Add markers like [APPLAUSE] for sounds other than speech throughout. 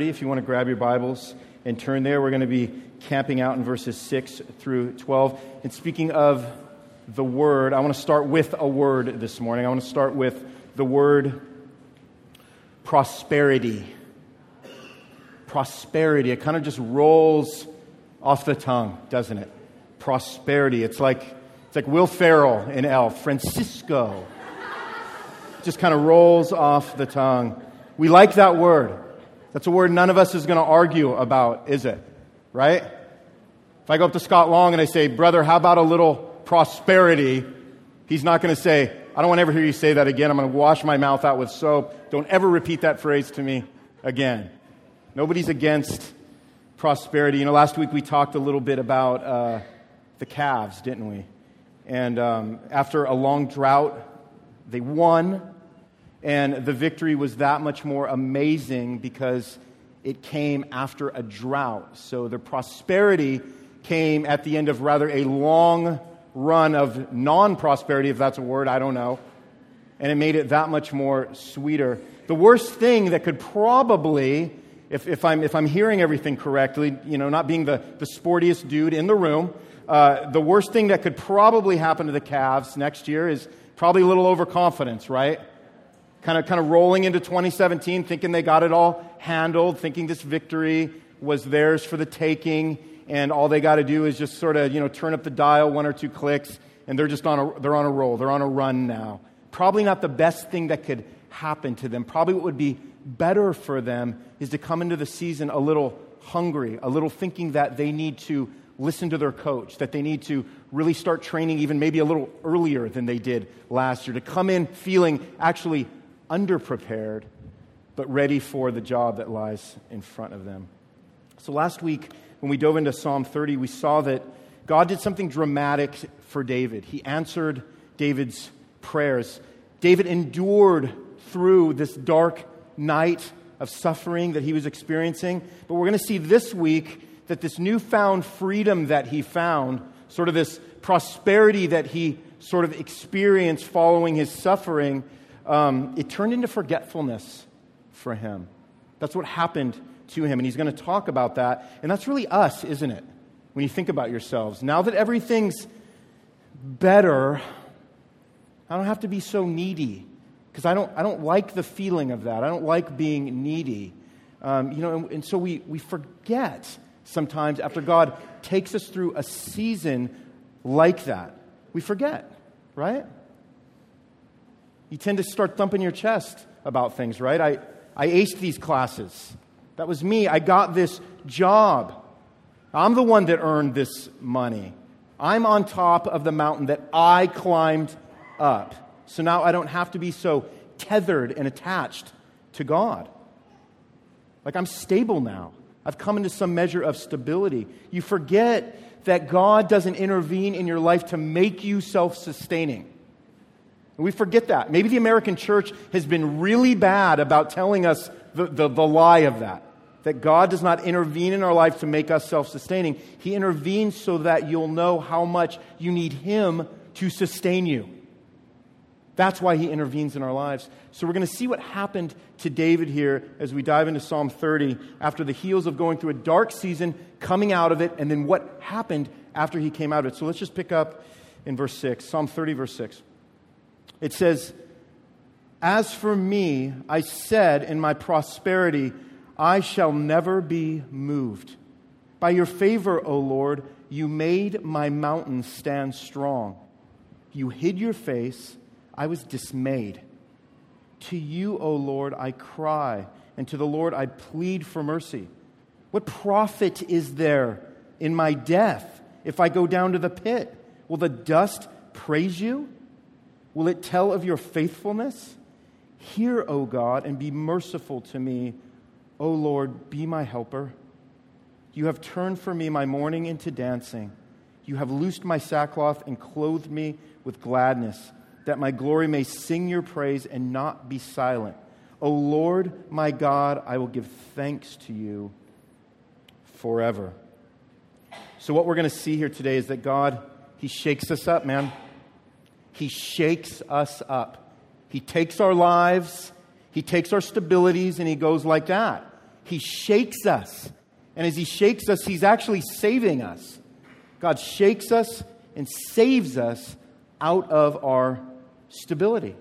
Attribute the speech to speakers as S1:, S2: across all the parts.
S1: If you want to grab your Bibles and turn there, we're going to be camping out in verses 6 through 12. And speaking of the word, I want to start with a word this morning. I want to start with the word prosperity. Prosperity. It kind of just rolls off the tongue, doesn't it? Prosperity. It's like, it's like Will Ferrell in Elf, Francisco. just kind of rolls off the tongue. We like that word. That's a word none of us is going to argue about, is it? Right? If I go up to Scott Long and I say, Brother, how about a little prosperity? He's not going to say, I don't want to ever hear you say that again. I'm going to wash my mouth out with soap. Don't ever repeat that phrase to me again. Nobody's against prosperity. You know, last week we talked a little bit about uh, the Cavs, didn't we? And um, after a long drought, they won and the victory was that much more amazing because it came after a drought. So the prosperity came at the end of rather a long run of non prosperity, if that's a word, I don't know. And it made it that much more sweeter. The worst thing that could probably, if, if, I'm, if I'm hearing everything correctly, you know, not being the, the sportiest dude in the room, uh, the worst thing that could probably happen to the Cavs next year is probably a little overconfidence, right? Kind of, kind of rolling into 2017, thinking they got it all handled, thinking this victory was theirs for the taking, and all they got to do is just sort of, you know, turn up the dial one or two clicks, and they're just on a, they're on a roll. They're on a run now. Probably not the best thing that could happen to them. Probably what would be better for them is to come into the season a little hungry, a little thinking that they need to listen to their coach, that they need to really start training even maybe a little earlier than they did last year, to come in feeling actually underprepared, but ready for the job that lies in front of them. So last week, when we dove into Psalm 30, we saw that God did something dramatic for David. He answered David's prayers. David endured through this dark night of suffering that he was experiencing. But we're going to see this week that this newfound freedom that he found, sort of this prosperity that he sort of experienced following his suffering, um, it turned into forgetfulness for him. That's what happened to him, and he's going to talk about that. And that's really us, isn't it? When you think about yourselves. Now that everything's better, I don't have to be so needy because I don't, I don't like the feeling of that. I don't like being needy. Um, you know, and, and so we, we forget sometimes after God takes us through a season like that. We forget, right? You tend to start thumping your chest about things, right? I, I aced these classes. That was me. I got this job. I'm the one that earned this money. I'm on top of the mountain that I climbed up. So now I don't have to be so tethered and attached to God. Like I'm stable now. I've come into some measure of stability. You forget that God doesn't intervene in your life to make you self sustaining. We forget that. Maybe the American church has been really bad about telling us the, the, the lie of that. That God does not intervene in our life to make us self sustaining. He intervenes so that you'll know how much you need Him to sustain you. That's why He intervenes in our lives. So we're going to see what happened to David here as we dive into Psalm 30 after the heels of going through a dark season, coming out of it, and then what happened after he came out of it. So let's just pick up in verse 6, Psalm 30, verse 6. It says, As for me, I said in my prosperity, I shall never be moved. By your favor, O Lord, you made my mountain stand strong. You hid your face, I was dismayed. To you, O Lord, I cry, and to the Lord I plead for mercy. What profit is there in my death if I go down to the pit? Will the dust praise you? Will it tell of your faithfulness? Hear, O God, and be merciful to me. O Lord, be my helper. You have turned for me my mourning into dancing. You have loosed my sackcloth and clothed me with gladness, that my glory may sing your praise and not be silent. O Lord, my God, I will give thanks to you forever. So, what we're going to see here today is that God, He shakes us up, man. He shakes us up. He takes our lives, He takes our stabilities, and He goes like that. He shakes us. And as He shakes us, He's actually saving us. God shakes us and saves us out of our stability.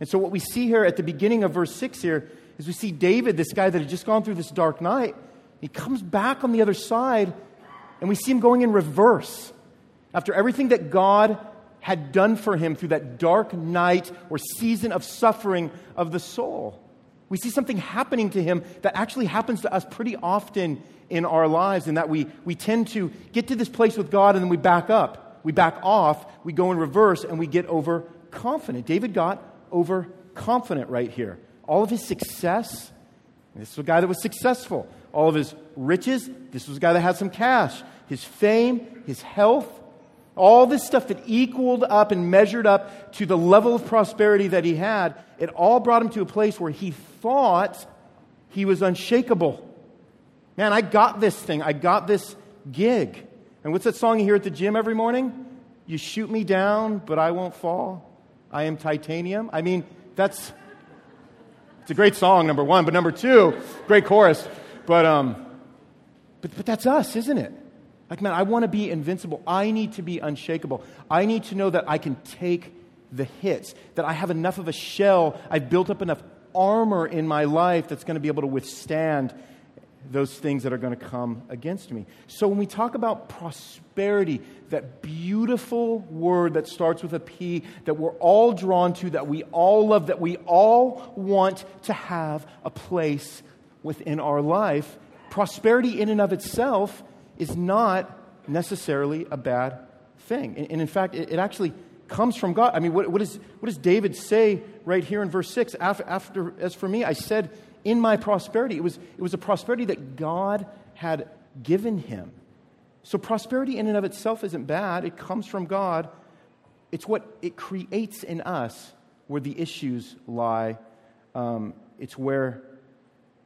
S1: And so, what we see here at the beginning of verse 6 here is we see David, this guy that had just gone through this dark night, he comes back on the other side, and we see him going in reverse. After everything that God had done for him through that dark night or season of suffering of the soul, we see something happening to him that actually happens to us pretty often in our lives, and that we, we tend to get to this place with God and then we back up. We back off, we go in reverse, and we get overconfident. David got overconfident right here. All of his success, this was a guy that was successful. All of his riches, this was a guy that had some cash. His fame, his health, all this stuff that equaled up and measured up to the level of prosperity that he had, it all brought him to a place where he thought he was unshakable. Man, I got this thing. I got this gig. And what's that song you hear at the gym every morning? You shoot me down, but I won't fall. I am titanium. I mean, that's it's a great song, number one. But number two, great chorus. But, um, but, but that's us, isn't it? Like, man, I want to be invincible. I need to be unshakable. I need to know that I can take the hits, that I have enough of a shell, I've built up enough armor in my life that's going to be able to withstand those things that are going to come against me. So when we talk about prosperity, that beautiful word that starts with a P that we're all drawn to, that we all love, that we all want to have a place within our life, prosperity in and of itself is not necessarily a bad thing. And, and in fact, it, it, actually comes from God. I mean, what, what, is, what does David say right here in verse 6? After, after, as for me, I said, in my prosperity. It was, it was a prosperity that God had given him. So, prosperity in and of itself isn't bad, it comes from God. It's what it creates in us where the issues lie. Um, it's where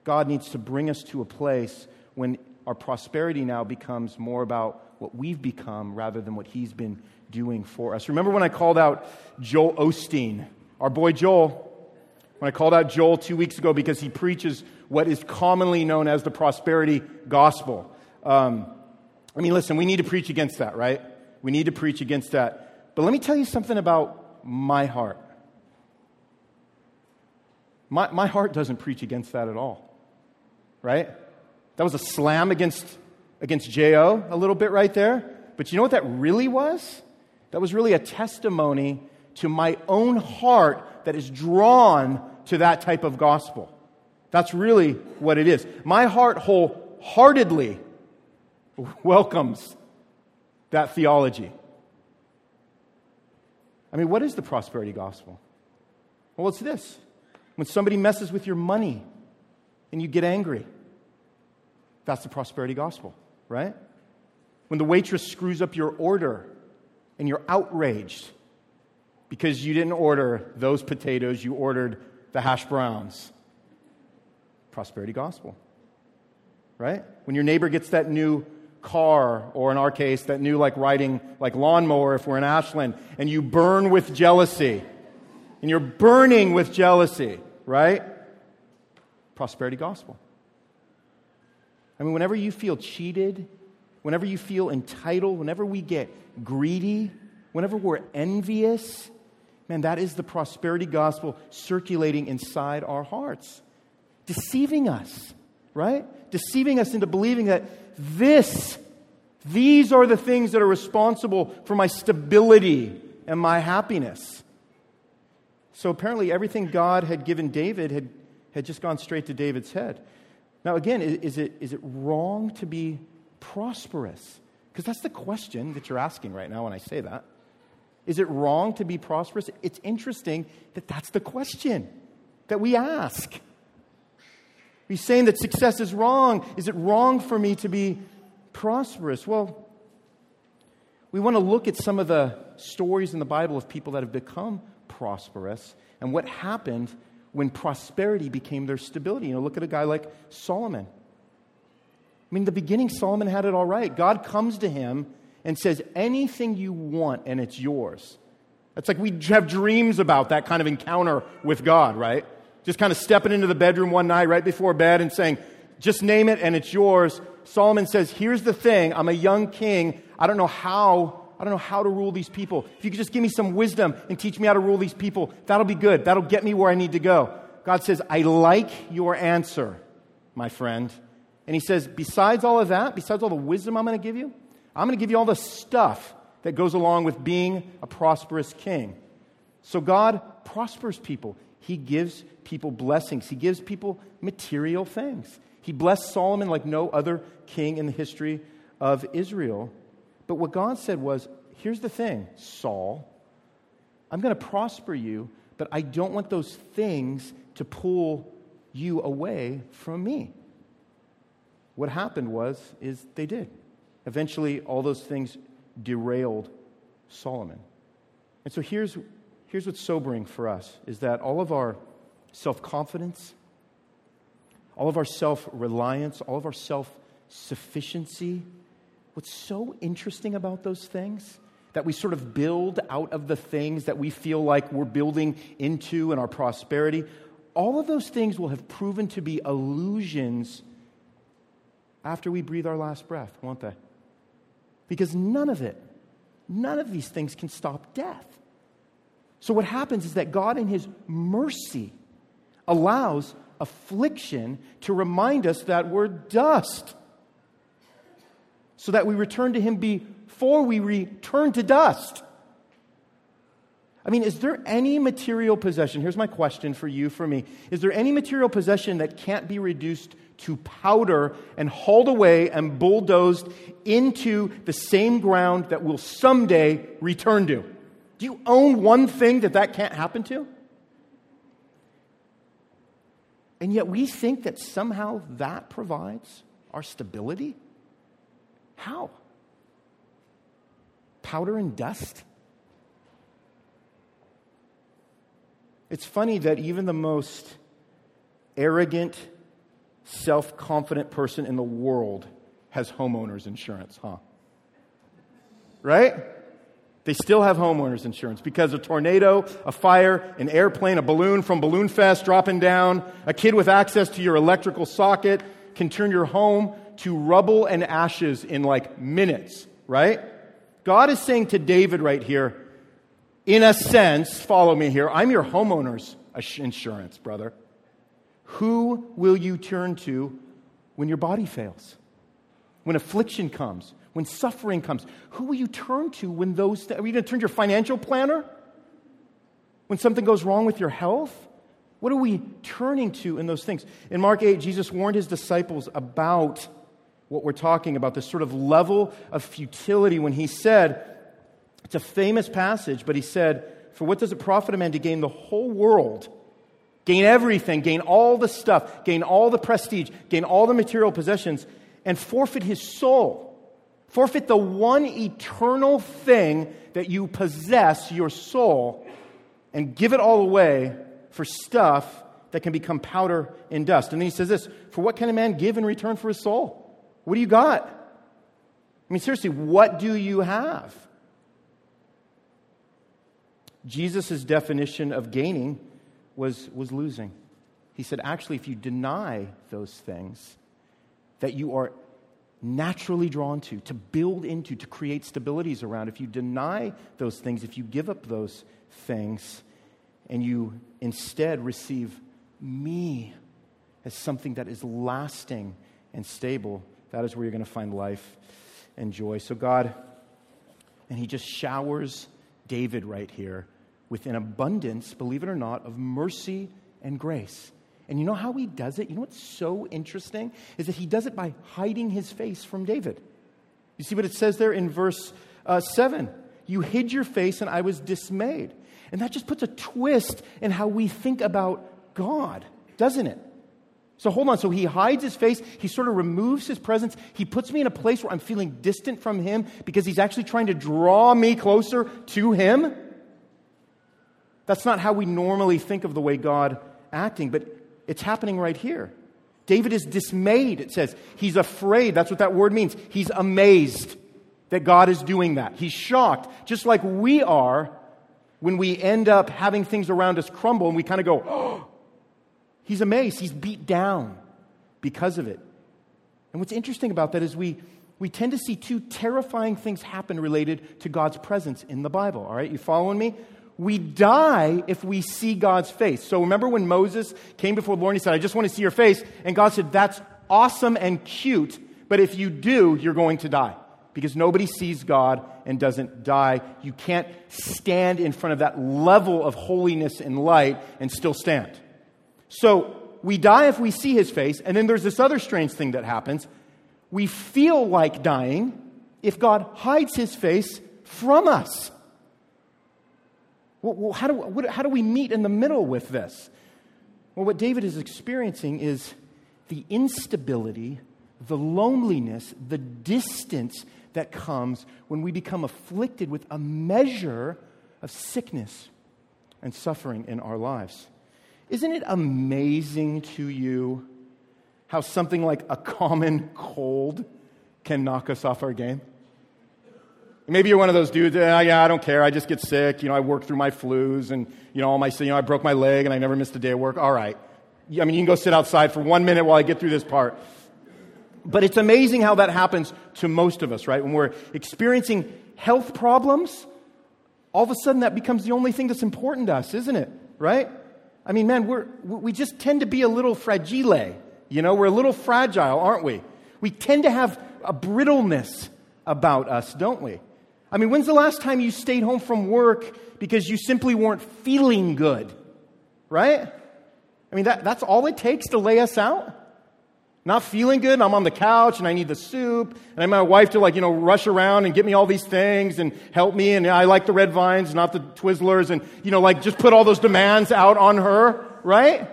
S1: God needs to bring us to a place when our prosperity now becomes more about what we've become rather than what He's been doing for us. Remember when I called out Joel Osteen, our boy Joel? When I called out Joel two weeks ago because he preaches what is commonly known as the prosperity gospel. Um, I mean, listen, we need to preach against that, right? We need to preach against that. But let me tell you something about my heart. My, my heart doesn't preach against that at all, right? That was a slam against, against J.O. a little bit right there. But you know what that really was? That was really a testimony to my own heart that is drawn to that type of gospel. That's really what it is. My heart wholeheartedly welcomes that theology. I mean, what is the prosperity gospel? Well, it's this when somebody messes with your money and you get angry, that's the prosperity gospel, right? When the waitress screws up your order and you're outraged because you didn't order those potatoes, you ordered the hash browns. Prosperity gospel. Right? When your neighbor gets that new car, or in our case, that new like riding like lawnmower if we're in Ashland, and you burn with jealousy. And you're burning with jealousy, right? Prosperity gospel. I mean, whenever you feel cheated, whenever you feel entitled, whenever we get greedy, whenever we're envious, Man, that is the prosperity gospel circulating inside our hearts, deceiving us, right? Deceiving us into believing that this, these are the things that are responsible for my stability and my happiness. So apparently, everything God had given David had, had just gone straight to David's head. Now, again, is it, is it wrong to be prosperous? Because that's the question that you're asking right now when I say that. Is it wrong to be prosperous? It's interesting that that's the question that we ask. He's saying that success is wrong. Is it wrong for me to be prosperous? Well, we want to look at some of the stories in the Bible of people that have become prosperous and what happened when prosperity became their stability. You know, look at a guy like Solomon. I mean, in the beginning, Solomon had it all right. God comes to him and says, anything you want and it's yours. It's like we have dreams about that kind of encounter with God, right? Just kind of stepping into the bedroom one night right before bed and saying, Just name it and it's yours. Solomon says, Here's the thing I'm a young king. I don't know how. I don't know how to rule these people. If you could just give me some wisdom and teach me how to rule these people, that'll be good. That'll get me where I need to go. God says, I like your answer, my friend. And he says, besides all of that, besides all the wisdom I'm going to give you, I'm going to give you all the stuff that goes along with being a prosperous king. So God prospers people. He gives people blessings. He gives people material things. He blessed Solomon like no other king in the history of Israel. But what God said was here's the thing, Saul, I'm going to prosper you, but I don't want those things to pull you away from me. What happened was is they did. Eventually all those things derailed Solomon. And so here's here's what's sobering for us is that all of our self-confidence, all of our self reliance, all of our self sufficiency. What's so interesting about those things? That we sort of build out of the things that we feel like we're building into in our prosperity. All of those things will have proven to be illusions after we breathe our last breath, won't they? Because none of it, none of these things can stop death. So, what happens is that God, in His mercy, allows affliction to remind us that we're dust, so that we return to Him before we return to dust. I mean, is there any material possession? Here's my question for you, for me. Is there any material possession that can't be reduced to powder and hauled away and bulldozed into the same ground that we'll someday return to? Do you own one thing that that can't happen to? And yet we think that somehow that provides our stability? How? Powder and dust? It's funny that even the most arrogant, self confident person in the world has homeowners insurance, huh? Right? They still have homeowners insurance because a tornado, a fire, an airplane, a balloon from Balloon Fest dropping down, a kid with access to your electrical socket can turn your home to rubble and ashes in like minutes, right? God is saying to David right here, in a sense, follow me here, I'm your homeowner's insurance, brother. Who will you turn to when your body fails? When affliction comes? when suffering comes? Who will you turn to when those, th- are you going to turn to your financial planner? When something goes wrong with your health? What are we turning to in those things? In Mark 8, Jesus warned his disciples about what we're talking about, this sort of level of futility when he said, it's a famous passage, but he said, For what does it profit a man to gain the whole world, gain everything, gain all the stuff, gain all the prestige, gain all the material possessions, and forfeit his soul? Forfeit the one eternal thing that you possess, your soul, and give it all away for stuff that can become powder and dust. And then he says this For what can a man give in return for his soul? What do you got? I mean, seriously, what do you have? Jesus' definition of gaining was, was losing. He said, actually, if you deny those things that you are naturally drawn to, to build into, to create stabilities around, if you deny those things, if you give up those things, and you instead receive me as something that is lasting and stable, that is where you're going to find life and joy. So, God, and He just showers David right here with an abundance, believe it or not, of mercy and grace. And you know how he does it? You know what's so interesting? Is that he does it by hiding his face from David. You see what it says there in verse uh, 7? You hid your face and I was dismayed. And that just puts a twist in how we think about God, doesn't it? So hold on. So he hides his face. He sort of removes his presence. He puts me in a place where I'm feeling distant from him because he's actually trying to draw me closer to him. That's not how we normally think of the way God acting. But it's happening right here. David is dismayed, it says. He's afraid. That's what that word means. He's amazed that God is doing that. He's shocked, just like we are when we end up having things around us crumble and we kind of go, [GASPS] oh, he's amazed. He's beat down because of it. And what's interesting about that is we, we tend to see two terrifying things happen related to God's presence in the Bible. All right, you following me? We die if we see God's face. So remember when Moses came before the Lord and he said, I just want to see your face? And God said, That's awesome and cute, but if you do, you're going to die. Because nobody sees God and doesn't die. You can't stand in front of that level of holiness and light and still stand. So we die if we see his face, and then there's this other strange thing that happens. We feel like dying if God hides his face from us. Well, how, do, what, how do we meet in the middle with this? Well, what David is experiencing is the instability, the loneliness, the distance that comes when we become afflicted with a measure of sickness and suffering in our lives. Isn't it amazing to you how something like a common cold can knock us off our game? Maybe you're one of those dudes, yeah, yeah, I don't care. I just get sick. You know, I work through my flus and, you know, all my, you know, I broke my leg and I never missed a day of work. All right. I mean, you can go sit outside for one minute while I get through this part. But it's amazing how that happens to most of us, right? When we're experiencing health problems, all of a sudden that becomes the only thing that's important to us, isn't it? Right? I mean, man, we're, we just tend to be a little fragile. You know, we're a little fragile, aren't we? We tend to have a brittleness about us, don't we? I mean, when's the last time you stayed home from work because you simply weren't feeling good? Right? I mean, that, that's all it takes to lay us out. Not feeling good, and I'm on the couch and I need the soup, and I my wife to, like, you know, rush around and get me all these things and help me, and I like the red vines, not the Twizzlers, and, you know, like, just put all those demands out on her, right?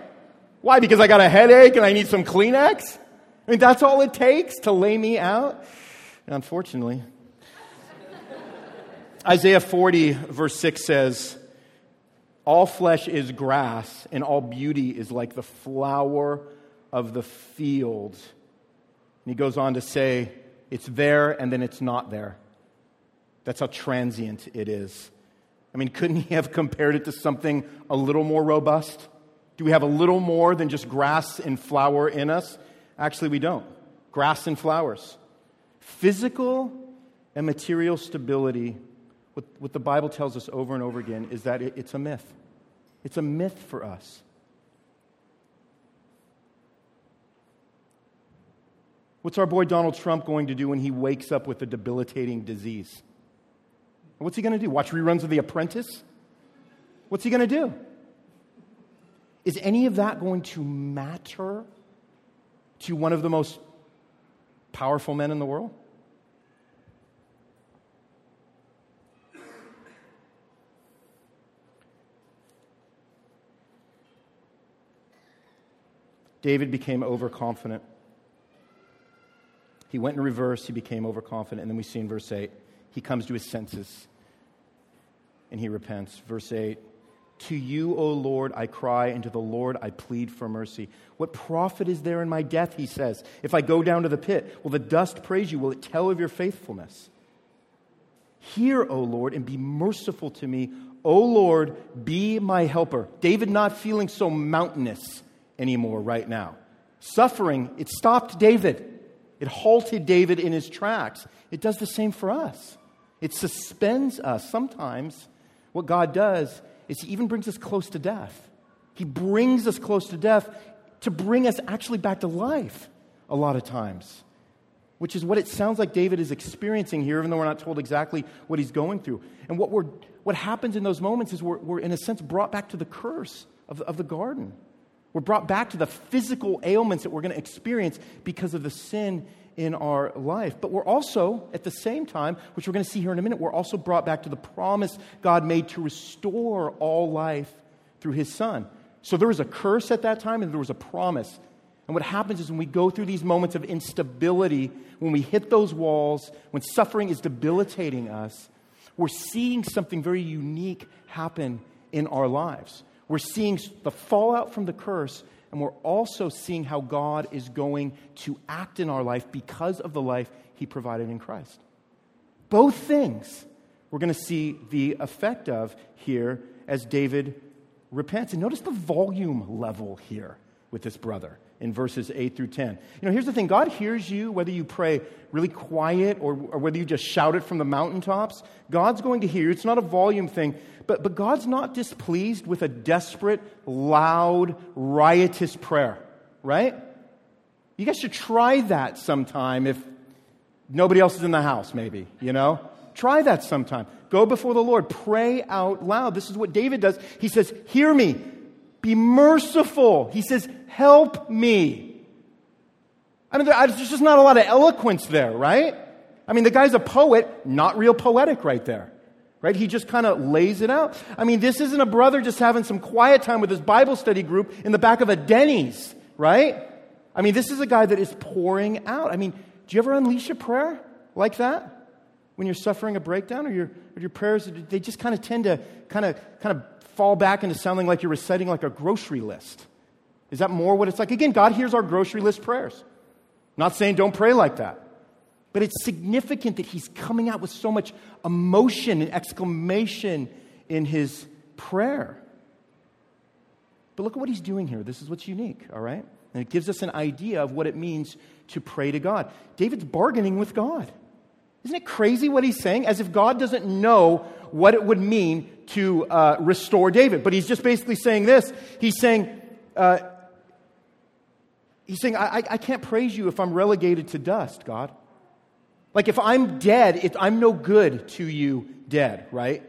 S1: Why? Because I got a headache and I need some Kleenex? I mean, that's all it takes to lay me out? Unfortunately. [LAUGHS] Isaiah 40, verse 6 says, All flesh is grass, and all beauty is like the flower of the field. And he goes on to say, It's there and then it's not there. That's how transient it is. I mean, couldn't he have compared it to something a little more robust? Do we have a little more than just grass and flower in us? Actually, we don't. Grass and flowers. Physical and material stability, what, what the Bible tells us over and over again, is that it, it's a myth. It's a myth for us. What's our boy Donald Trump going to do when he wakes up with a debilitating disease? What's he going to do? Watch reruns of The Apprentice? What's he going to do? Is any of that going to matter to one of the most powerful men in the world? David became overconfident. He went in reverse, he became overconfident, and then we see in verse 8, he comes to his senses and he repents. Verse 8, to you, O Lord, I cry, and to the Lord I plead for mercy. What profit is there in my death, he says, if I go down to the pit? Will the dust praise you? Will it tell of your faithfulness? Hear, O Lord, and be merciful to me. O Lord, be my helper. David not feeling so mountainous anymore right now. Suffering, it stopped David. It halted David in his tracks. It does the same for us. It suspends us. Sometimes what God does is he even brings us close to death. He brings us close to death to bring us actually back to life a lot of times, which is what it sounds like David is experiencing here, even though we're not told exactly what he's going through. And what, we're, what happens in those moments is we're, we're, in a sense, brought back to the curse of, of the garden. We're brought back to the physical ailments that we're going to experience because of the sin in our life. But we're also, at the same time, which we're going to see here in a minute, we're also brought back to the promise God made to restore all life through his son. So there was a curse at that time and there was a promise. And what happens is when we go through these moments of instability, when we hit those walls, when suffering is debilitating us, we're seeing something very unique happen in our lives. We're seeing the fallout from the curse and we're also seeing how God is going to act in our life because of the life He provided in Christ. Both things we're going to see the effect of here as David repents. And notice the volume level here with this brother. In verses 8 through 10. You know, here's the thing God hears you whether you pray really quiet or, or whether you just shout it from the mountaintops. God's going to hear you. It's not a volume thing, but, but God's not displeased with a desperate, loud, riotous prayer, right? You guys should try that sometime if nobody else is in the house, maybe, you know? Try that sometime. Go before the Lord. Pray out loud. This is what David does. He says, Hear me. Be merciful. He says, Help me. I mean, there's just not a lot of eloquence there, right? I mean, the guy's a poet, not real poetic right there. Right? He just kind of lays it out. I mean, this isn't a brother just having some quiet time with his Bible study group in the back of a Denny's, right? I mean, this is a guy that is pouring out. I mean, do you ever unleash a prayer like that? When you're suffering a breakdown or your, or your prayers, they just kind of tend to kind of, kind of fall back into sounding like you're reciting like a grocery list. Is that more what it's like? Again, God hears our grocery list prayers. not saying don't pray like that. But it's significant that he's coming out with so much emotion and exclamation in his prayer. But look at what he's doing here. This is what's unique, all right? And it gives us an idea of what it means to pray to God. David's bargaining with God. Isn't it crazy what he's saying? As if God doesn't know what it would mean to uh, restore David. But he's just basically saying this. He's saying, uh, he's saying, I, I can't praise you if I'm relegated to dust, God. Like if I'm dead, it, I'm no good to you dead, right?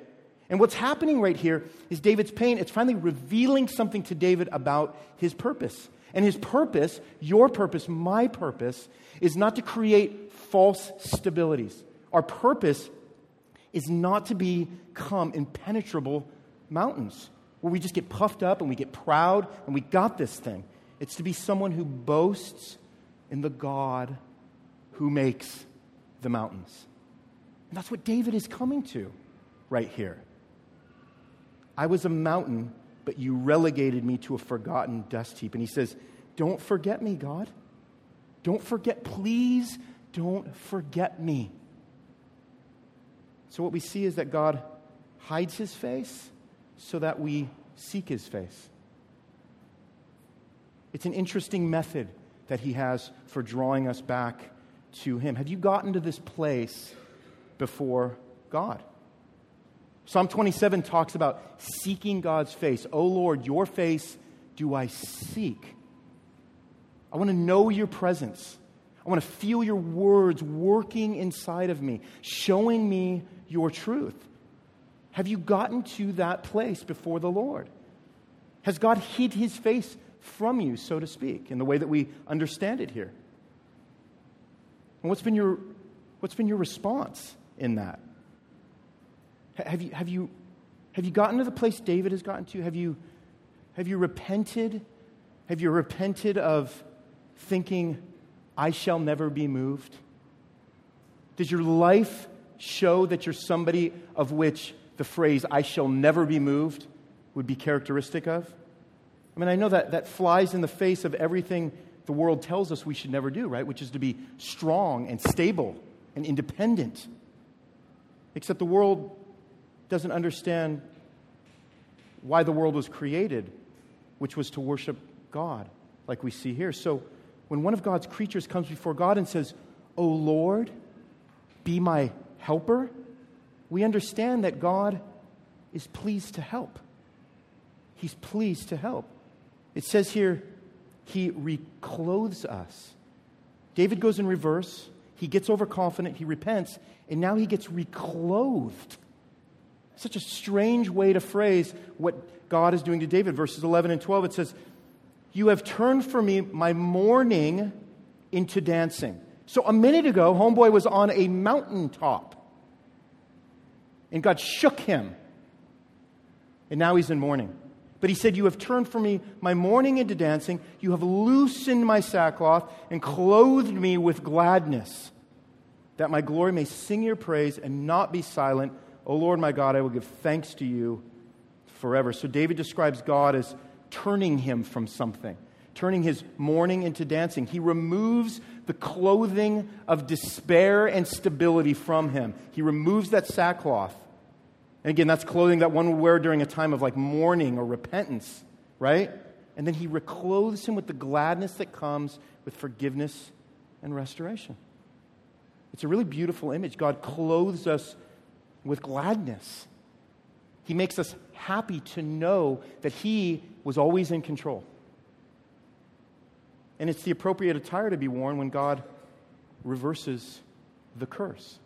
S1: And what's happening right here is David's pain. It's finally revealing something to David about his purpose. And his purpose, your purpose, my purpose, is not to create false stabilities. Our purpose is not to become impenetrable mountains where we just get puffed up and we get proud and we got this thing. It's to be someone who boasts in the God who makes the mountains. And that's what David is coming to right here. I was a mountain but you relegated me to a forgotten dust heap. And he says, Don't forget me, God. Don't forget, please don't forget me. So, what we see is that God hides his face so that we seek his face. It's an interesting method that he has for drawing us back to him. Have you gotten to this place before God? Psalm 27 talks about seeking God's face. Oh Lord, your face do I seek. I want to know your presence. I want to feel your words working inside of me, showing me your truth. Have you gotten to that place before the Lord? Has God hid his face from you, so to speak, in the way that we understand it here? And what's been your, what's been your response in that? Have you, have you, have you gotten to the place David has gotten to? Have you, have you repented? Have you repented of thinking, I shall never be moved? Does your life show that you're somebody of which the phrase, I shall never be moved, would be characteristic of? I mean, I know that that flies in the face of everything the world tells us we should never do, right? Which is to be strong and stable and independent. Except the world doesn't understand why the world was created, which was to worship God, like we see here. So when one of God's creatures comes before God and says, O Lord, be my helper, we understand that God is pleased to help. He's pleased to help. It says here, He reclothes us. David goes in reverse. He gets overconfident. He repents. And now he gets reclothed such a strange way to phrase what God is doing to David. Verses 11 and 12, it says, You have turned for me my mourning into dancing. So a minute ago, Homeboy was on a mountaintop. And God shook him. And now he's in mourning. But he said, You have turned for me my mourning into dancing. You have loosened my sackcloth and clothed me with gladness, that my glory may sing your praise and not be silent. O Lord my God, I will give thanks to you forever. So David describes God as turning him from something, turning his mourning into dancing. He removes the clothing of despair and stability from him, he removes that sackcloth. And again, that's clothing that one would wear during a time of like mourning or repentance, right? and then he reclothes him with the gladness that comes with forgiveness and restoration. It's a really beautiful image. God clothes us with gladness. He makes us happy to know that He was always in control. And it's the appropriate attire to be worn when God reverses the curse.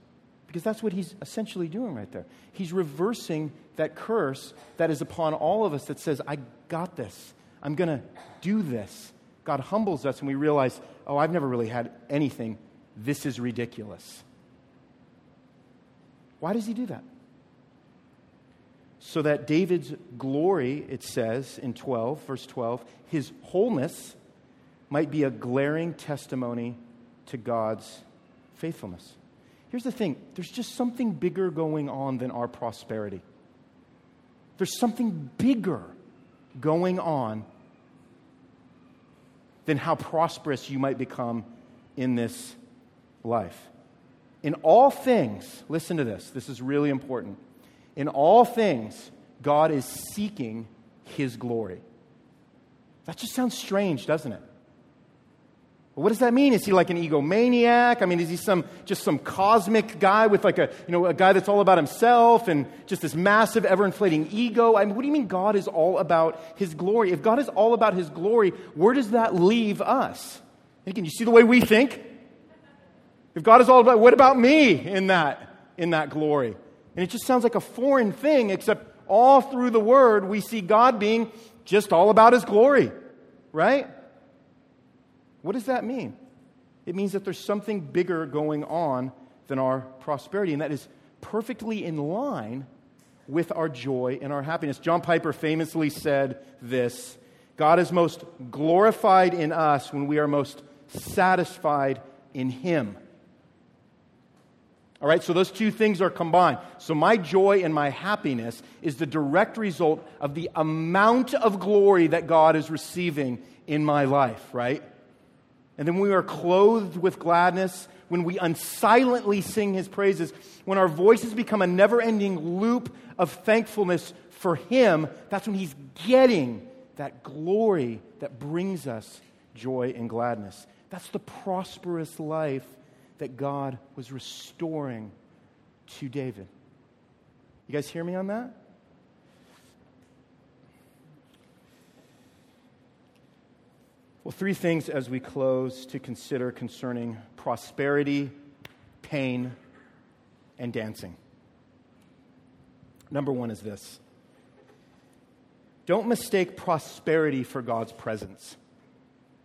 S1: Because that's what he's essentially doing right there. He's reversing that curse that is upon all of us that says, I got this. I'm going to do this. God humbles us and we realize, oh, I've never really had anything. This is ridiculous. Why does he do that? So that David's glory, it says in 12, verse 12, his wholeness might be a glaring testimony to God's faithfulness. Here's the thing there's just something bigger going on than our prosperity. There's something bigger going on than how prosperous you might become in this life. In all things, listen to this, this is really important. In all things, God is seeking his glory. That just sounds strange, doesn't it? What does that mean? Is he like an egomaniac? I mean, is he some just some cosmic guy with like a you know a guy that's all about himself and just this massive, ever-inflating ego? I mean, what do you mean God is all about His glory? If God is all about His glory, where does that leave us? Again, you see the way we think. If God is all about, what about me in that in that glory? And it just sounds like a foreign thing, except all through the Word we see God being just all about His glory, right? What does that mean? It means that there's something bigger going on than our prosperity, and that is perfectly in line with our joy and our happiness. John Piper famously said this God is most glorified in us when we are most satisfied in Him. All right, so those two things are combined. So my joy and my happiness is the direct result of the amount of glory that God is receiving in my life, right? And then we are clothed with gladness, when we unsilently sing his praises, when our voices become a never ending loop of thankfulness for him, that's when he's getting that glory that brings us joy and gladness. That's the prosperous life that God was restoring to David. You guys hear me on that? Well, three things as we close to consider concerning prosperity, pain, and dancing. Number one is this don't mistake prosperity for God's presence.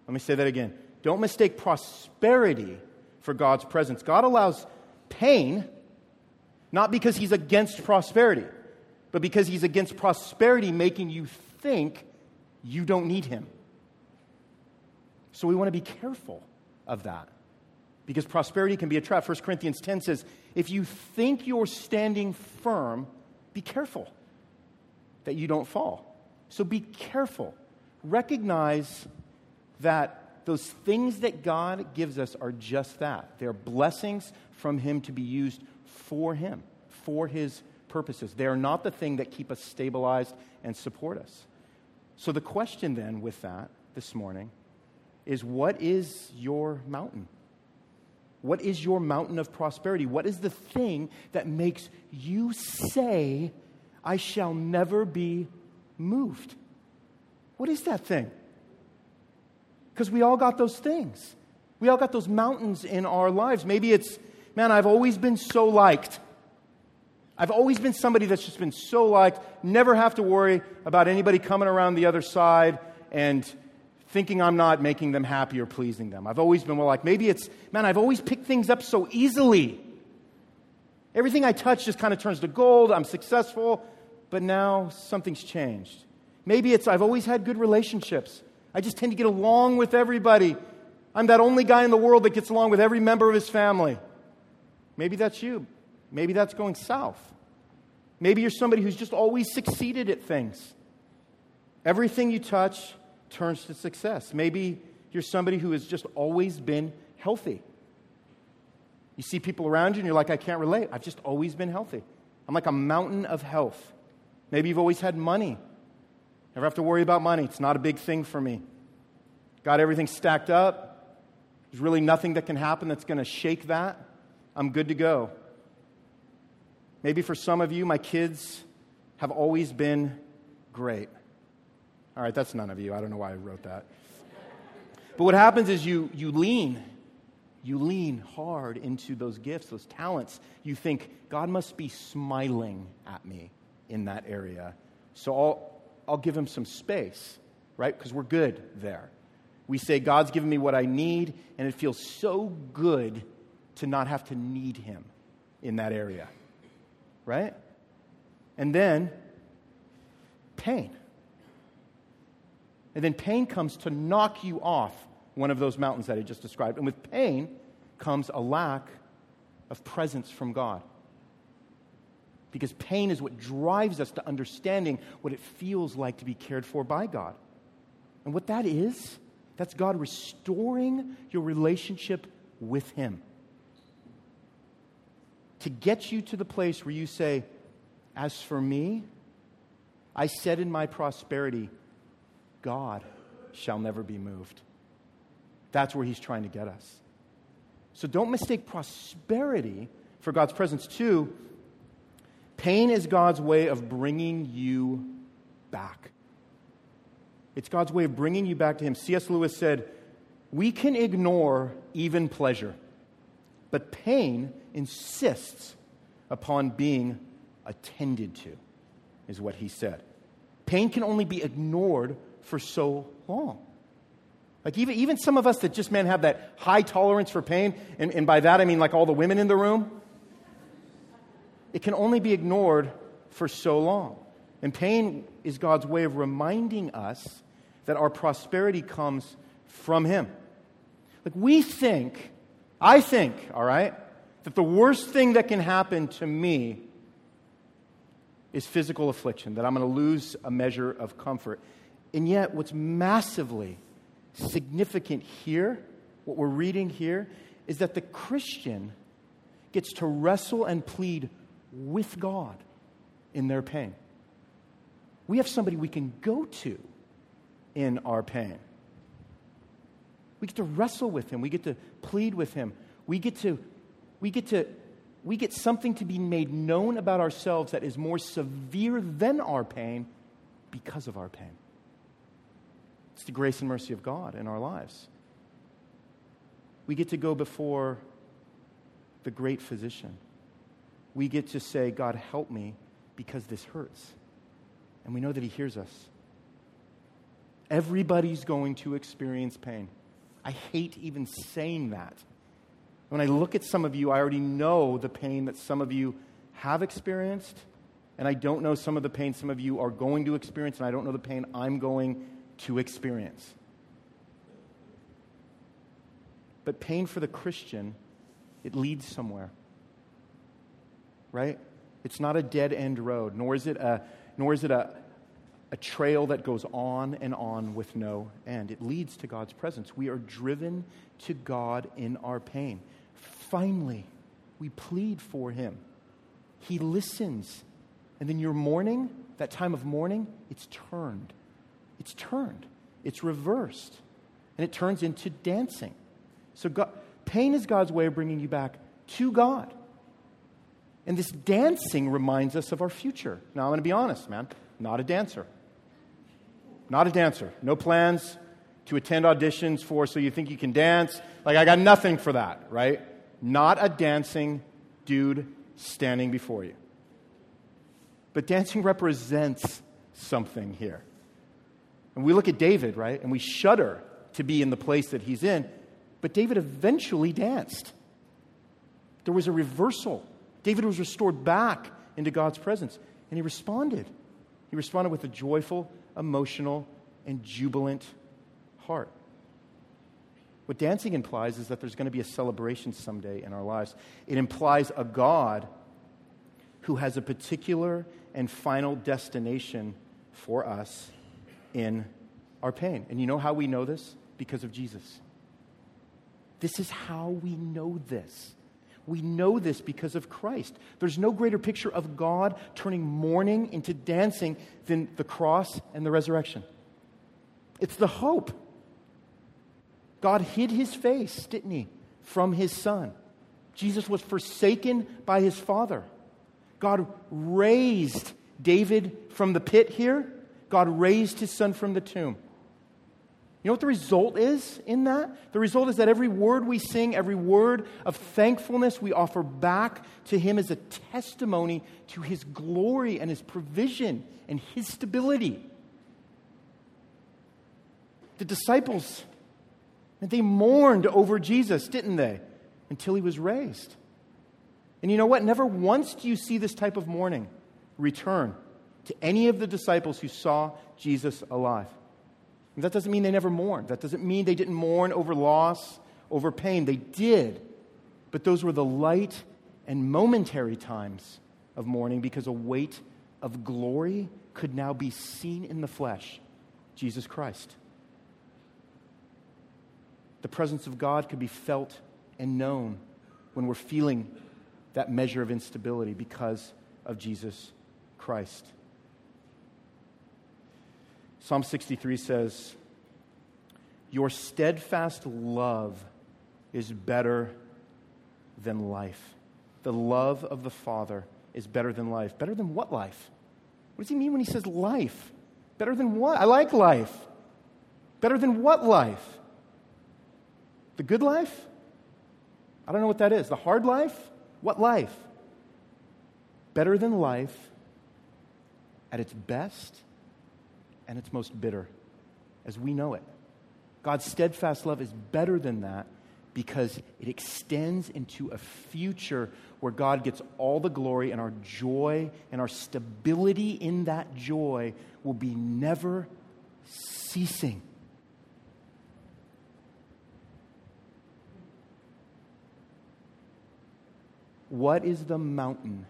S1: Let me say that again. Don't mistake prosperity for God's presence. God allows pain not because He's against prosperity, but because He's against prosperity making you think you don't need Him. So we want to be careful of that because prosperity can be a trap. 1 Corinthians 10 says, if you think you're standing firm, be careful that you don't fall. So be careful. Recognize that those things that God gives us are just that. They're blessings from Him to be used for Him, for His purposes. They are not the thing that keep us stabilized and support us. So the question then with that this morning is what is your mountain? What is your mountain of prosperity? What is the thing that makes you say, I shall never be moved? What is that thing? Because we all got those things. We all got those mountains in our lives. Maybe it's, man, I've always been so liked. I've always been somebody that's just been so liked, never have to worry about anybody coming around the other side and thinking I'm not making them happy or pleasing them. I've always been well like, maybe it's, man, I've always picked things up so easily. Everything I touch just kind of turns to gold. I'm successful, but now something's changed. Maybe it's, I've always had good relationships. I just tend to get along with everybody. I'm that only guy in the world that gets along with every member of his family. Maybe that's you. Maybe that's going south. Maybe you're somebody who's just always succeeded at things. Everything you touch turns to success. Maybe you're somebody who has just always been healthy. You see people around you and you're like, I can't relate. I've just always been healthy. I'm like a mountain of health. Maybe you've always had money. Never have to worry about money. It's not a big thing for me. Got everything stacked up. There's really nothing that can happen that's going to shake that. I'm good to go. Maybe for some of you, my kids have always been great. All right, that's none of you. I don't know why I wrote that. But what happens is you, you lean. You lean hard into those gifts, those talents. You think, God must be smiling at me in that area. So I'll, I'll give him some space, right? Because we're good there. We say, God's given me what I need, and it feels so good to not have to need him in that area, right? And then pain. And then pain comes to knock you off one of those mountains that I just described. And with pain comes a lack of presence from God. Because pain is what drives us to understanding what it feels like to be cared for by God. And what that is, that's God restoring your relationship with Him. To get you to the place where you say, As for me, I said in my prosperity, God shall never be moved. That's where He's trying to get us. So don't mistake prosperity for God's presence. Two, Pain is God's way of bringing you back. It's God's way of bringing you back to Him. C.S. Lewis said, We can ignore even pleasure, but pain insists upon being attended to, is what he said. Pain can only be ignored for so long. Like, even, even some of us that just, man, have that high tolerance for pain, and, and by that I mean like all the women in the room, it can only be ignored for so long. And pain is God's way of reminding us that our prosperity comes from Him. Like we think, I think, all right, that the worst thing that can happen to me is physical affliction, that I'm going to lose a measure of comfort. And yet, what's massively significant here, what we're reading here, is that the Christian gets to wrestle and plead with God in their pain. We have somebody we can go to in our pain. We get to wrestle with him. We get to plead with him. We get to, we get to, we get something to be made known about ourselves that is more severe than our pain because of our pain. It's the grace and mercy of God in our lives. We get to go before the great physician we get to say, God, help me because this hurts. And we know that He hears us. Everybody's going to experience pain. I hate even saying that. When I look at some of you, I already know the pain that some of you have experienced, and I don't know some of the pain some of you are going to experience, and I don't know the pain I'm going to experience. But pain for the Christian, it leads somewhere right? It's not a dead end road, nor is it a, nor is it a, a trail that goes on and on with no end. It leads to God's presence. We are driven to God in our pain. Finally, we plead for Him. He listens. And then your mourning, that time of mourning, it's turned. It's turned. It's reversed. And it turns into dancing. So God, pain is God's way of bringing you back to God. And this dancing reminds us of our future. Now, I'm going to be honest, man. Not a dancer. Not a dancer. No plans to attend auditions for so you think you can dance. Like, I got nothing for that, right? Not a dancing dude standing before you. But dancing represents something here. And we look at David, right? And we shudder to be in the place that he's in. But David eventually danced. There was a reversal David was restored back into God's presence, and he responded. He responded with a joyful, emotional, and jubilant heart. What dancing implies is that there's going to be a celebration someday in our lives. It implies a God who has a particular and final destination for us in our pain. And you know how we know this? Because of Jesus. This is how we know this. We know this because of Christ. There's no greater picture of God turning mourning into dancing than the cross and the resurrection. It's the hope. God hid his face, didn't he, from his son. Jesus was forsaken by his father. God raised David from the pit here. God raised his son from the tomb. You know what the result is in that? The result is that every word we sing, every word of thankfulness we offer back to Him is a testimony to His glory and His provision and His stability. The disciples, they mourned over Jesus, didn't they? Until He was raised. And you know what? Never once do you see this type of mourning return to any of the disciples who saw Jesus alive. That doesn't mean they never mourned. That doesn't mean they didn't mourn over loss, over pain. They did. But those were the light and momentary times of mourning because a weight of glory could now be seen in the flesh Jesus Christ. The presence of God could be felt and known when we're feeling that measure of instability because of Jesus Christ. Psalm 63 says, Your steadfast love is better than life. The love of the Father is better than life. Better than what life? What does he mean when he says life? Better than what? I like life. Better than what life? The good life? I don't know what that is. The hard life? What life? Better than life at its best and it's most bitter, as we know it. God's steadfast love is better than that because it extends into a future where God gets all the glory and our joy and our stability in that joy will be never ceasing. What is the mountain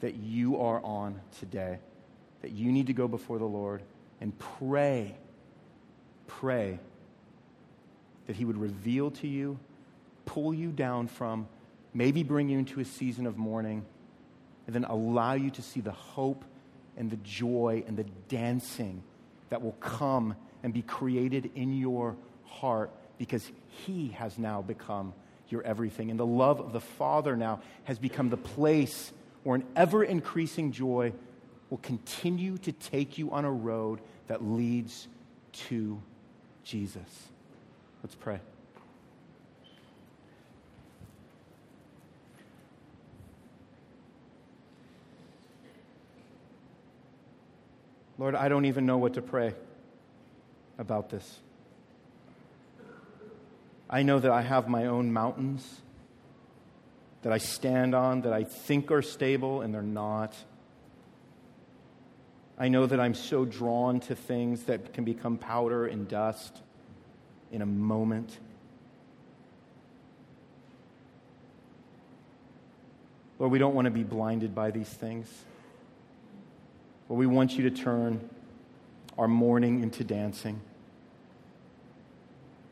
S1: that you are on today that you need to go before the Lord and pray, pray that He would reveal to you, pull you down from, maybe bring you into a season of mourning, and then allow you to see the hope and the joy and the dancing that will come and be created in your heart because He has now become your everything. And the love of the Father now has become the place where an ever increasing joy will continue to take you on a road that leads to Jesus. Let's pray. Lord, I don't even know what to pray about this. I know that I have my own mountains that I stand on that I think are stable and they're not. I know that I'm so drawn to things that can become powder and dust in a moment. Lord, we don't want to be blinded by these things. But we want you to turn our mourning into dancing.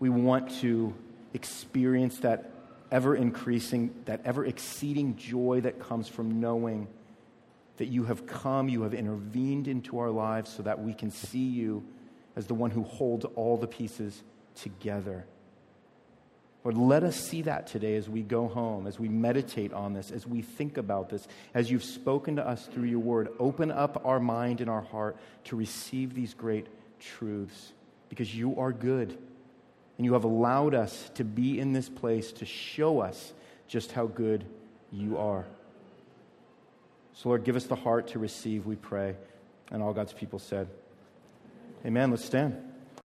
S1: We want to experience that ever increasing, that ever exceeding joy that comes from knowing that you have come, you have intervened into our lives so that we can see you as the one who holds all the pieces together. Lord, let us see that today as we go home, as we meditate on this, as we think about this, as you've spoken to us through your word. Open up our mind and our heart to receive these great truths because you are good. And you have allowed us to be in this place to show us just how good you are. So, Lord, give us the heart to receive, we pray. And all God's people said, Amen. Let's stand.